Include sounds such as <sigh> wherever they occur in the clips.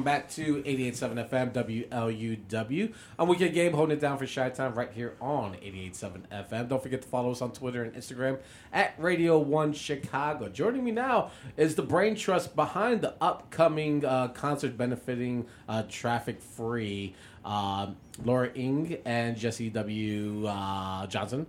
Welcome back to 88.7 FM WLUW. I'm Weekend Gabe holding it down for Shy Time right here on 88.7 FM. Don't forget to follow us on Twitter and Instagram at Radio 1 Chicago. Joining me now is the brain trust behind the upcoming uh, concert benefiting uh, Traffick Free. Um, Laura Ing and Jesse W. Uh, Johnson.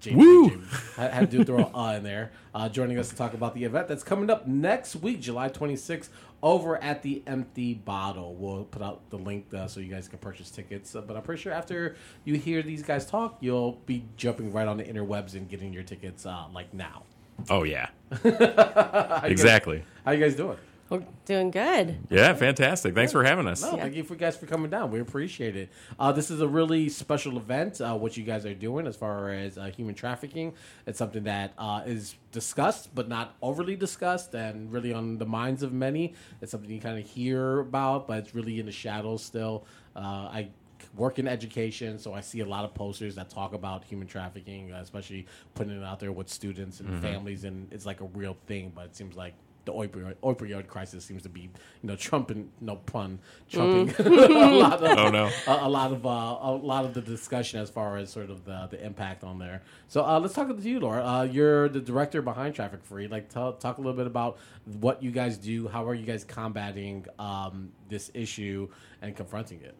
James, Woo! James. I had to throw an uh in there. Uh, joining us to talk about the event that's coming up next week, July 26th, over at the Empty Bottle. We'll put out the link uh, so you guys can purchase tickets. Uh, but I'm pretty sure after you hear these guys talk, you'll be jumping right on the interwebs and getting your tickets uh, like now. Oh yeah, <laughs> How you guys- exactly. how you guys doing? We're doing good. Yeah, fantastic. Thanks for having us. No, Yeah. thank you for guys for coming down. We appreciate it. Uh, this is a really special event. Uh, what you guys are doing as far as uh, human trafficking, it's something that uh, is discussed but not overly discussed, and really on the minds of many. It's something you kind of hear about, but it's really in the shadows still. Uh, I work in education, so I see a lot of posters that talk about human trafficking, uh, especially putting it out there with students and families, and it's like a real thing. But it seems like the opioid, opioid crisis seems to be, you know, trumping, no pun, trumping <laughs> <laughs> a lot of, Oh, no. a, a lot of uh, a lot of the discussion as far as sort of the, the impact on there. So uh, let's talk to you, Laura. Uh, you're the director behind Traffick Free. Like, tell, talk a little bit about what you guys do. How are you guys combating um, this issue and confronting it?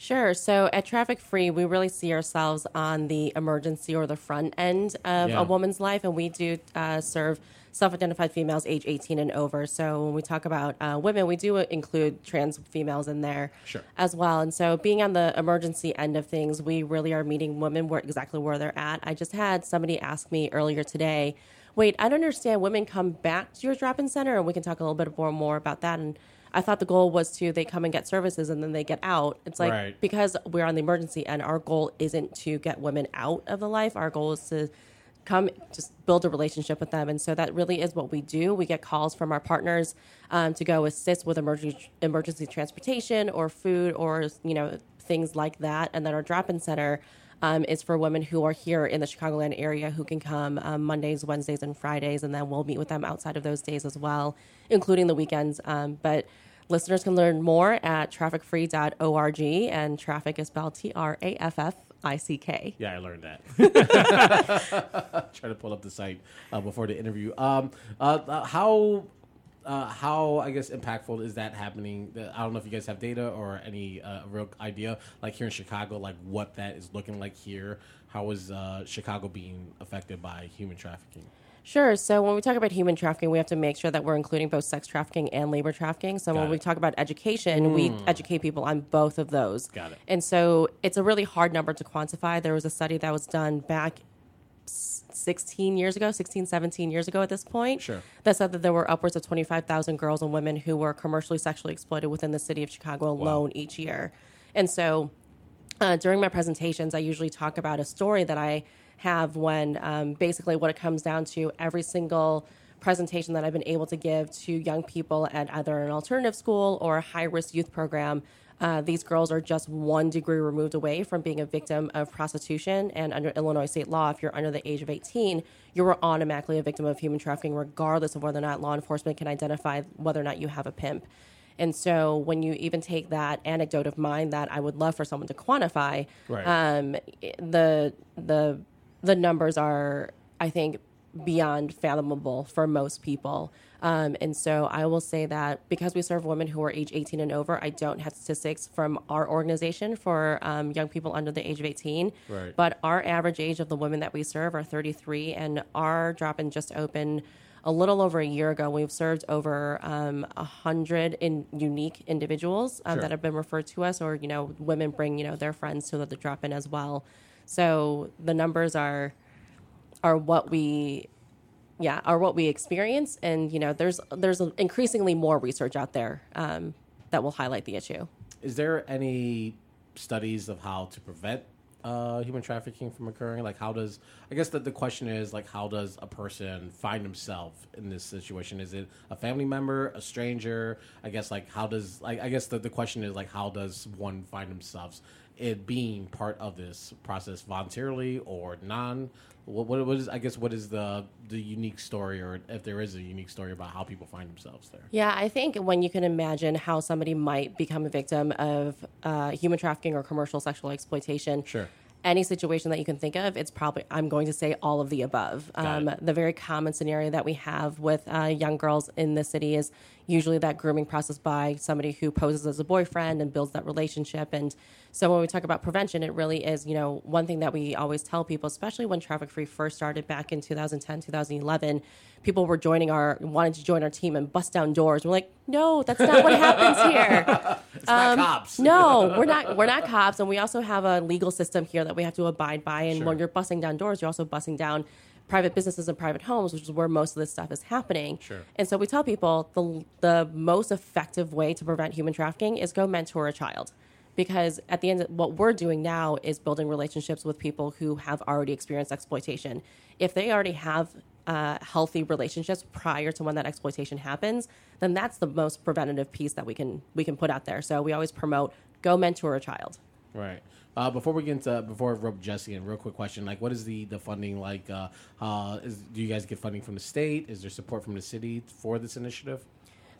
Sure. So at Traffick Free, we really see ourselves on the emergency or the front end of Yeah. a woman's life, and we do uh, serve self-identified females age 18 and over. So when we talk about uh, women, we do include trans females in there Sure. as well. And so being on the emergency end of things, we really are meeting women where exactly where they're at. I just had somebody ask me earlier today. Wait, I don't understand. Women come back to your drop-in center, and we can talk a little bit more more about that. And I thought the goal was to they come and get services and then they get out. It's like Right. because we're on the emergency and our goal isn't to get women out of the life. Our goal is to come just build a relationship with them and so that really is what we do we get calls from our partners um, to go assist with emergency emergency transportation or food or you know things like that and then our drop-in center um, is for women who are here in the chicagoland area who can come um, mondays wednesdays and fridays and then we'll meet with them outside of those days as well including the weekends um, but listeners can learn more at traffickfree.org and traffic is spelled t-r-a-f-f-i-c-k Yeah, I learned that. <laughs> Try to pull up the site uh, before the interview. Um, uh, uh, how uh, how I guess impactful is that happening? I don't know if you guys have data or any uh, real idea, like here in Chicago, like what that is looking like here. How is uh, Chicago being affected by human trafficking? Sure. So when we talk about human trafficking, we have to make sure that we're including both sex trafficking and labor trafficking. So Got when we talk about education, we educate people on both of those. Got it. And so it's a really hard number to quantify. There was a study that was done back 16 years ago, 16, 17 years ago at this point, Sure. that said that there were upwards of 25,000 girls and women who were commercially sexually exploited within the city of Chicago alone each year. And so uh, during my presentations, I usually talk about a story that I have when um, basically what it comes down to every single presentation that I've been able to give to young people at either an alternative school or a high risk youth program. Uh, these girls are just one degree removed away from being a victim of prostitution. And under Illinois state law, if you're under the age of 18, you are automatically a victim of human trafficking, regardless of whether or not law enforcement can identify whether or not you have a pimp. And so when you even take that anecdote of mine that I would love for someone to quantify, Right. um, the the the numbers are, I think, beyond fathomable for most people. Um, and so I will say that because we serve women who are age 18 and over, I don't have statistics from our organization for um, young people under the age of 18. Right. But our average age of the women that we serve are 33, and our drop in just opened a little over a year ago. We've served over um, a hundred in unique individuals um, Sure. that have been referred to us, or you know, women bring you know their friends to the drop in as well. So the numbers are are what we yeah are what we experience and you know there's there's increasingly more research out there um, that will highlight the issue Is there any studies of how to prevent uh, human trafficking from occurring? Like, how does I guess that the question is like, how does a person find himself in this situation? Is it a family member, a stranger? I guess like how does like I guess the, the question is like how does one find themselves it being part of this process voluntarily or non? What, what, what is I guess what is the the unique story, or if there is a unique story about how people find themselves there? Yeah, I think when you can imagine how somebody might become a victim of uh, human trafficking or commercial sexual exploitation. Sure. Any situation that you can think of, it's probably, I'm going to say all of the above. Um, the very common scenario that we have with uh, young girls in the city is usually that grooming process by somebody who poses as a boyfriend and builds that relationship. And so when we talk about prevention, it really is, you know, one thing that we always tell people, especially when Traffick Free first started back in 2010, 2011, people were joining our, wanted to join our team and bust down doors. We're like, no, that's not what happens here. <laughs> It's not cops. Um, No, we're not. We're not cops, and we also have a legal system here that we have to abide by. And Sure. when you're busting down doors, you're also busting down private businesses and private homes, which is where most of this stuff is happening. Sure. And so we tell people the the most effective way to prevent human trafficking is go mentor a child. Because at the end, what we're doing now is building relationships with people who have already experienced exploitation. If they already have uh, healthy relationships prior to when that exploitation happens, then that's the most preventative piece that we can we can put out there. So we always promote go mentor a child. Right. Uh, before we get into before I rope Jesse in, real quick question: like, what is the the funding like? Uh, uh, is, do you guys get funding from the state? Is there support from the city for this initiative?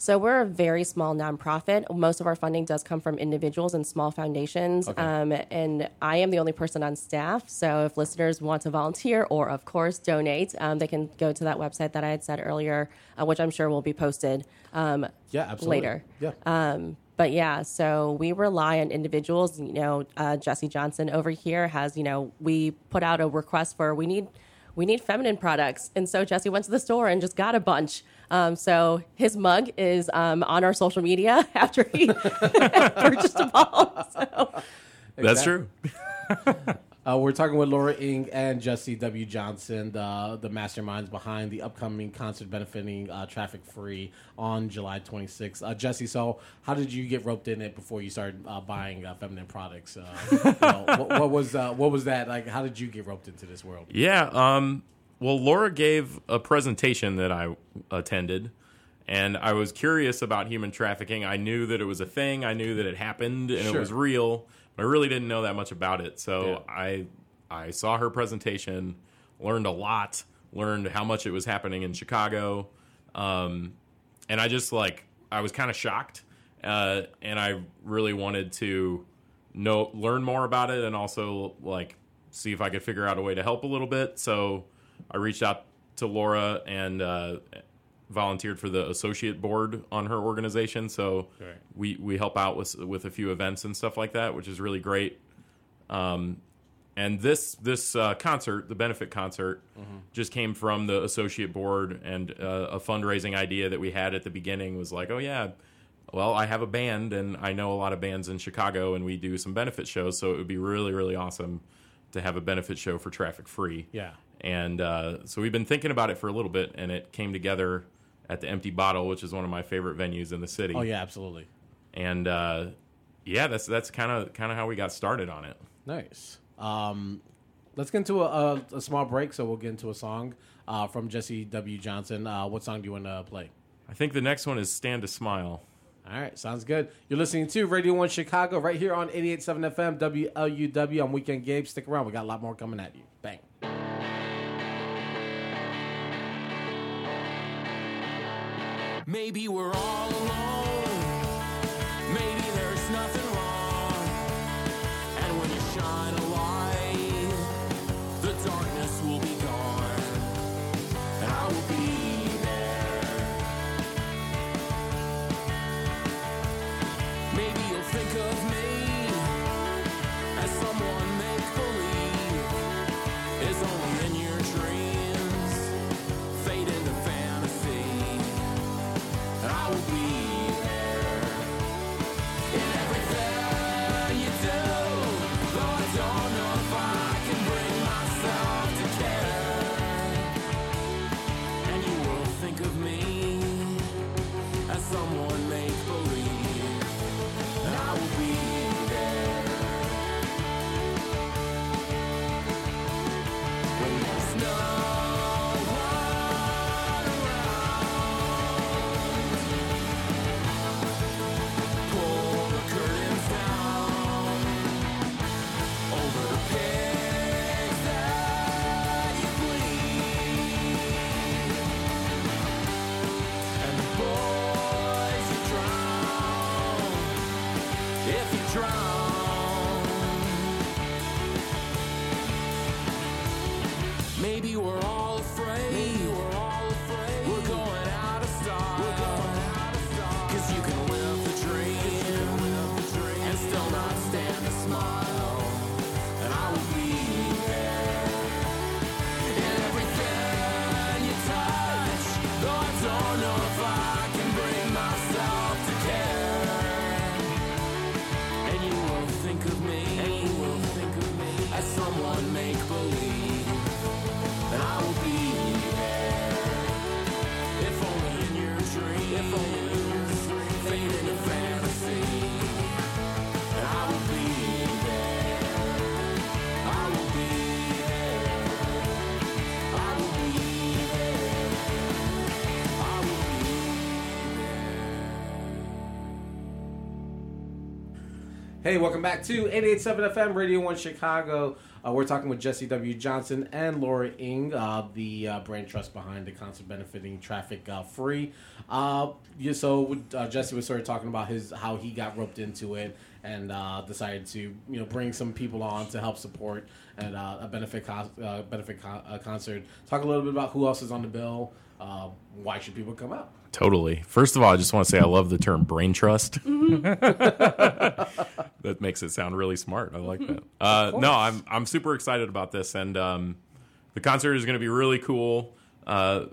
So we're a very small nonprofit. Most of our funding does come from individuals and small foundations. Okay. Um, and I am the only person on staff. So if listeners want to volunteer or, of course, donate, um, they can go to that website that I had said earlier, uh, which I'm sure will be posted um, Yeah, absolutely. later. Yeah. But yeah, so we rely on individuals. You know, uh, Jesse Johnson over here has, you know, we put out a request for we need we need feminine products, and so Jesse went to the store and just got a bunch. Um, so his mug is um, on our social media <laughs> after he <laughs> purchased them all. So That's Exactly. true. <laughs> Uh, we're talking with Laura Ing and Jesse W. Johnson, the, the masterminds behind the upcoming concert benefiting uh, Traffick Free on July 26th. Uh, Jesse, so how did you get roped in it before you started uh, buying uh, feminine products? Uh, you know, <laughs> what, what was uh, what was that like? How did you get roped into this world? Yeah. Um, well, Laura gave a presentation that I attended, and I was curious about human trafficking. I knew that it was a thing. I knew that it happened and Sure. it was real, but I really didn't know that much about it. So Yeah. I I saw her presentation, learned a lot, learned how much it was happening in Chicago, um, and I just like I was kind of shocked, uh, and I really wanted to know learn more about it and also like see if I could figure out a way to help a little bit. So I reached out to Laura and uh, volunteered for the associate board on her organization. So Right. we we help out with with a few events and stuff like that, which is really great. Um, and this this uh, concert, the benefit concert, just came from the associate board and uh, a fundraising idea that we had at the beginning was like, oh yeah, well I have a band and I know a lot of bands in Chicago and we do some benefit shows, so it would be really really awesome to have a benefit show for Traffick Free. Yeah. And uh, so we've been thinking about it for a little bit, and it came together at the Empty Bottle, which is one of my favorite venues in the city. Oh yeah, absolutely. And uh, yeah, that's that's kind of kind of how we got started on it. Nice. Um, let's get into a, a, a small break. So we'll get into a song uh, from Jesse W. Johnson. Uh, what song do you want to play? I think the next one is Stand to Smile. All right, sounds good. You're listening to Radio 1 Chicago right here on 88.7 FM WLUW. I'm Weekend Gabe. Stick around. We got a lot more coming at you. Bang. Maybe we're all alone. Maybe there's nothing wrong. And when you shine Hey, welcome back to 88.7 FM Radio 1 Chicago. Uh, we're talking with Jesse W. Johnson and Laura Ing, uh, the uh, brain trust behind the concert benefiting Traffick uh, Free. Uh, yeah, so uh, Jesse was sort of talking about his how he got roped into it and decided to you know bring some people on to help support and a benefit uh, benefit uh, concert. Talk a little bit about who else is on the bill. Uh, why should people come out? Totally. First of all, I just want to say I love the term brain trust. <laughs> that makes it sound really smart. I like that. Uh, no, I'm I'm super excited about this, and um, the concert is going to be really cool. Uh,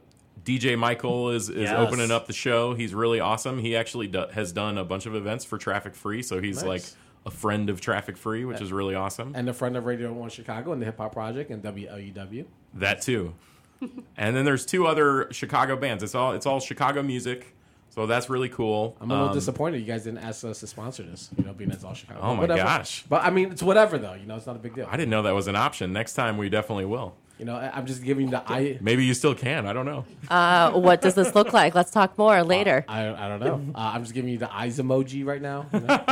DJ Michael is, is Yes. opening up the show. He's really awesome. He actually do, has done a bunch of events for Traffick Free, so he's Nice. like a friend of Traffick Free, which is really awesome. And a friend of Radio 1 Chicago and the Hip Hop Project and WLUW. That too. <laughs> and then there's two other Chicago bands. It's all it's all Chicago music, so that's really cool. I'm a little Um, disappointed you guys didn't ask us to sponsor this. You know, being it's all Chicago. Oh my Whatever. gosh. But I mean, it's whatever though. You know, it's not a big deal. I didn't know that was an option. Next time we definitely will. You know, I- I'm just giving the I. Maybe you still can. I don't know. Uh, what does this look like? Let's talk more later. I, I don't know. Uh, I'm just giving you the eyes emoji right now. you know?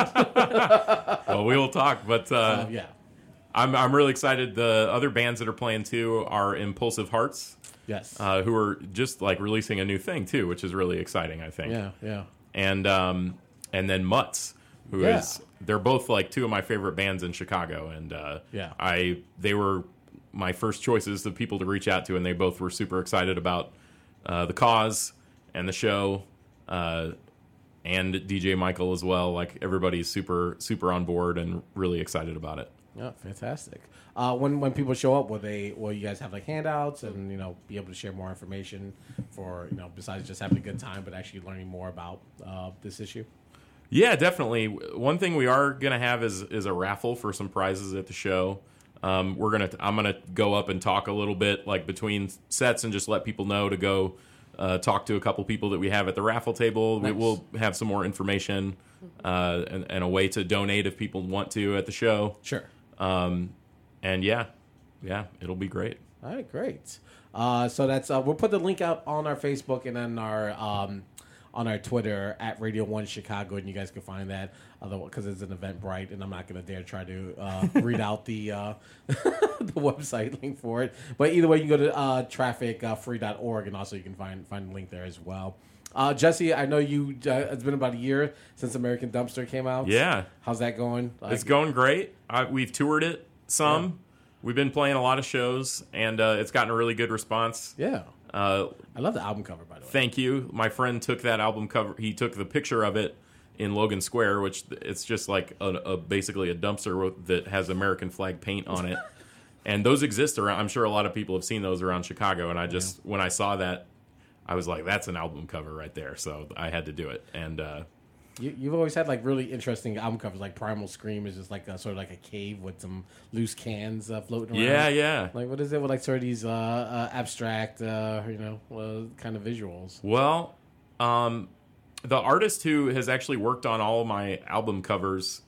<laughs> well, we will talk. But uh, Uh, yeah. I'm I'm really excited. The other bands that are playing too are Impulsive Hearts, Yes. uh, who are just like releasing a new thing too, which is really exciting. I think. yeah. Yeah. And um, and then Mutts, who is Yeah. they're both like two of my favorite bands in Chicago, and uh, Yeah. I they were my first choices of people to reach out to, and they both were super excited about uh, the cause and the show. Uh, and DJ Michael as well. Like everybody's super super on board and really excited about it. Yeah. Fantastic. Uh, when when people show up, will they will you guys have like handouts and you know be able to share more information for you know besides just having a good time, but actually learning more about uh, this issue? Yeah, definitely. One thing we are gonna have is is a raffle for some prizes at the show. Um, we're gonna I'm gonna go up and talk a little bit like between sets and just let people know to go uh, talk to a couple people that we have at the raffle table. We will have some more information uh, and, and a way to donate if people want to at the show. Sure. Um, and yeah, yeah, it'll be great. All right, great. Uh, so that's uh, we'll put the link out on our Facebook and then our um, on our Twitter at Radio One Chicago, and you guys can find that. Other because it's an Eventbrite, and I'm not going to dare try to uh, <laughs> read out the uh, <laughs> the website link for it. But either way, you can go to uh, traffickfree.org, and also you can find find the link there as well. Uh, Jesse, I know you. Uh, it's been about a year since American Dumpster came out. Yeah. how's that going? It's going great. I, we've toured it some. We've been playing a lot of shows, and uh, it's gotten a really good response. Yeah, Uh, I love the album cover by the way. thank you. My friend took that album cover. He took the picture of it in Logan Square, which it's just like a, a basically a dumpster that has American flag paint on it. <laughs> and those exist around. I'm sure a lot of people have seen those around Chicago. And I just when I saw that, I was like, "That's an album cover right there." So I had to do it. And uh, You, you've always had like really interesting album covers. Like Primal Scream is just like a, sort of like a cave with some loose cans uh, floating around. yeah, yeah. Like what is it with like sort of these uh, uh, abstract, uh, you know, uh, kind of visuals? Well, um, the artist who has actually worked on all my album covers,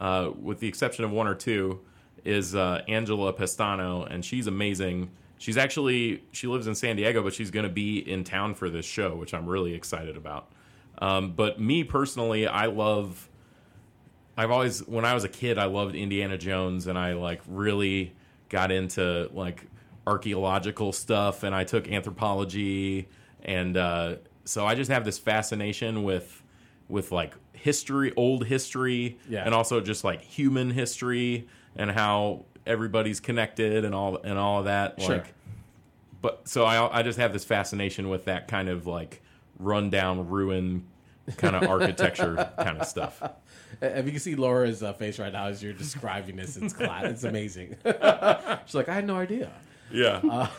uh, with the exception of one or two, is uh, Angela Pestano, and she's amazing. She's actually she lives in San Diego, but she's going to be in town for this show, which I'm really excited about. Um, but me personally, I love. I've always, when I was a kid, I loved Indiana Jones, and I like really got into like archaeological stuff, and I took anthropology, and uh, so I just have this fascination with with like history, old history, Yeah. and also just like human history and how everybody's connected and all and all of that. Sure. Like, but so I I just have this fascination with that kind of like rundown, ruin kind of <laughs> architecture kind of stuff. Uh, If you can see Laura's uh, face right now as you're describing this, it's class. It's amazing. <laughs> She's like, I had no idea. Yeah. <laughs>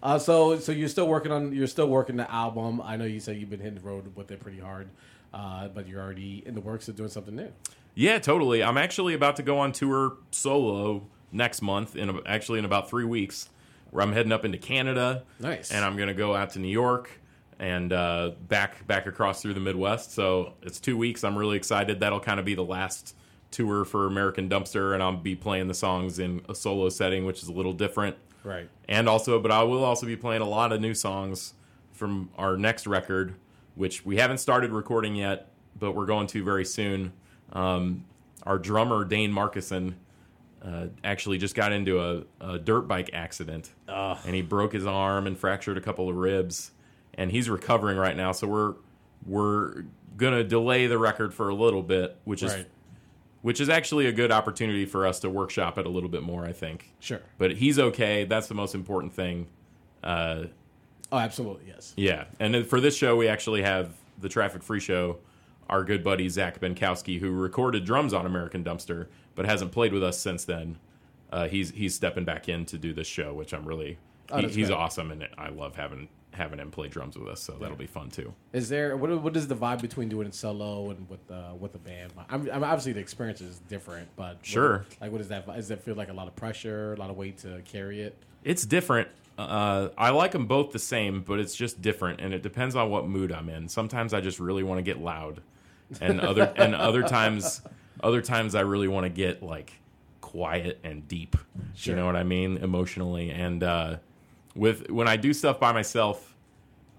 Uh, so so you're still working on you're still working the album. I know you said you've been hitting the road with it pretty hard, uh, but you're already in the works of doing something new. Yeah, totally. I'm actually about to go on tour solo next month, in a, actually in about three weeks, where I'm heading up into Canada. Nice. And I'm going to go out to New York and uh, back back across through the Midwest. So it's two weeks. I'm really excited. That'll kind of be the last tour for American Dumpster, and I'll be playing the songs in a solo setting, which is a little different. Right. And also, but I will also be playing a lot of new songs from our next record, which we haven't started recording yet, but we're going to very soon. Um, our drummer Dane Markison uh, actually just got into a, a dirt bike accident, and he broke his arm and fractured a couple of ribs, and he's recovering right now. So we're we're gonna delay the record for a little bit, which is Right. which is actually a good opportunity for us to workshop it a little bit more. I think. Sure. But he's okay. That's the most important thing. Uh, Oh, absolutely. Yes. yeah, and for this show, we actually have the Traffick Free Show. Our good buddy Zach Benkowski, who recorded drums on American Dumpster, but hasn't played with us since then. Uh, he's he's stepping back in to do this show, which I'm really oh, he, he's great. awesome, and I love having having him play drums with us. So that'll be fun too. Is there what what is the vibe between doing it solo and with uh, with the band? I'm, I'm obviously the experience is different, but what- Sure. like, what is that? Does it feel like a lot of pressure, a lot of weight to carry it? It's different. Uh, I like them both the same, but it's just different, and it depends on what mood I'm in. Sometimes I just really want to get loud, and other and other times, other times I really want to get like quiet and deep. Sure. You know what I mean, emotionally. And uh, with when I do stuff by myself,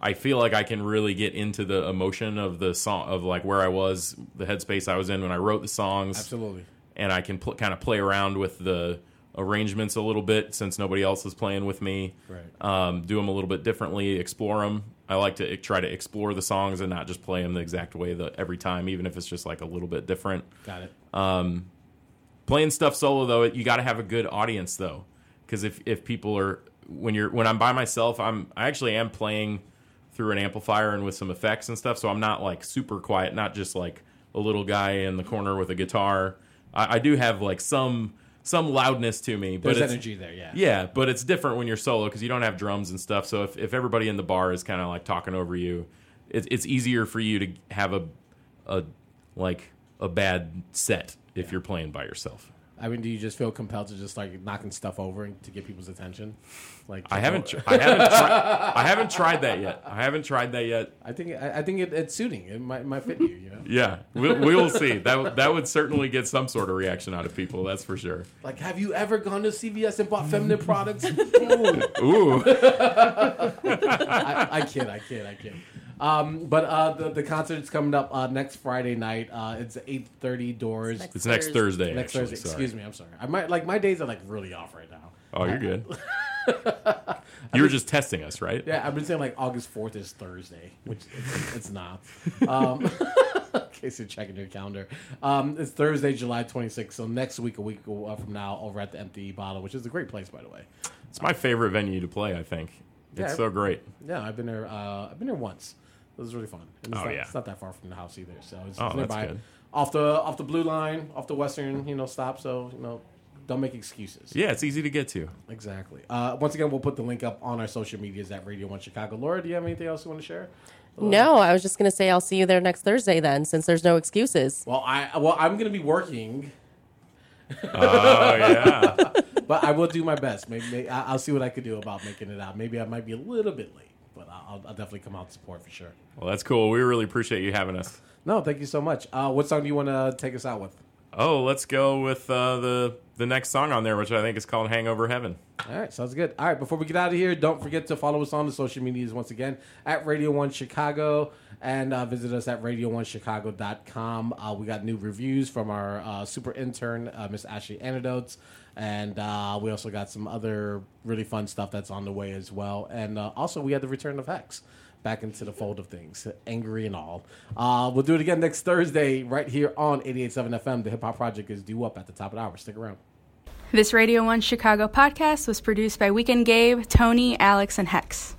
I feel like I can really get into the emotion of the song, of like where I was, the headspace I was in when I wrote the songs Absolutely. and I can pl- kind of play around with the arrangements a little bit since nobody else is playing with me. Right. Um, do them a little bit differently, explore them. I like to try to explore the songs and not just play them the exact way that every time, even if it's just like a little bit different. Got it. Um, playing stuff solo though, you got to have a good audience though, because if if people are when you're when I'm by myself, I'm I actually am playing through an amplifier and with some effects and stuff, so I'm not like super quiet, not just like a little guy in the corner with a guitar. I, I do have like some some loudness to me, but There's it's, energy there. Yeah. yeah, but it's different when you're solo because you don't have drums and stuff. So if, if everybody in the bar is kind of like talking over you, it, it's easier for you to have a a like a bad set if you're playing by yourself. I mean, do you just feel compelled to just like knocking stuff over and to get people's attention? Like I haven't tr- I haven't tri- I haven't tried that yet. I haven't tried that yet. I think I, I think it, it's suiting. It might might fit you. You know. Yeah, we'll, we will see. That that would certainly get some sort of reaction out of people. That's for sure. Like, have you ever gone to CVS and bought feminine products? Ooh. Ooh, <laughs> I, I kid, I kid, I kid. Um, but uh, the the concert's coming up uh, next Friday night. Uh, it's eight thirty doors. Next it's next Thursday. Next actually, Thursday. sorry. Excuse me. I'm sorry. I might like my days are like really off right now. Oh, you're good. <laughs> you were just testing us, right? Yeah, I've been saying like August fourth is Thursday, which it's, <laughs> it's not. <laughs> Um, in case you're checking your calendar, um, it's Thursday, July 26th. So next week, a week uh, from now, over at the Empty Bottle, which is a great place, by the way. It's my favorite venue to play. I think it's Yeah. so great. Yeah, I've been there. Uh, I've been there once. It was really fun. And it's Oh, not, yeah. it's not that far from the house either. So it's, Oh, it's that's nearby, good. off the off the blue line, off the western, you know, stop. So you know, don't make excuses. Yeah, it's easy to get to. Exactly. Uh, once again, we'll put the link up on our social medias at Radio One Chicago. Laura, do you have anything else you want to share? No, I was just going to say I'll see you there next Thursday then, since there's no excuses. Well, I well, I'm going to be working, Oh yeah. <laughs> but I will do my best. Maybe, maybe I- I'll see what I could do about making it out. Maybe I might be a little bit late, but I'll, I'll definitely come out to support for sure. Well, that's cool. We really appreciate you having us. No, thank you so much. Uh, what song do you want to take us out with? Oh, let's go with uh, the the next song on there, which I think is called "Hangover Heaven." All right, sounds good. All right, before we get out of here, don't forget to follow us on the social medias once again at Radio One Chicago and uh, visit us at radio1chicago.com. Uh, we got new reviews from our uh, super intern, uh, Miss Ashley Antidotes, and uh, we also got some other really fun stuff that's on the way as well. And uh, also, we had the return of Hex back into the fold of things, angry and all. Uh, we'll do it again next Thursday right here on 88.7 FM. The Hip Hop Project is due up at the top of the hour. Stick around. This Radio 1 Chicago podcast was produced by Weekend Gabe, Tony, Alex, and Hex.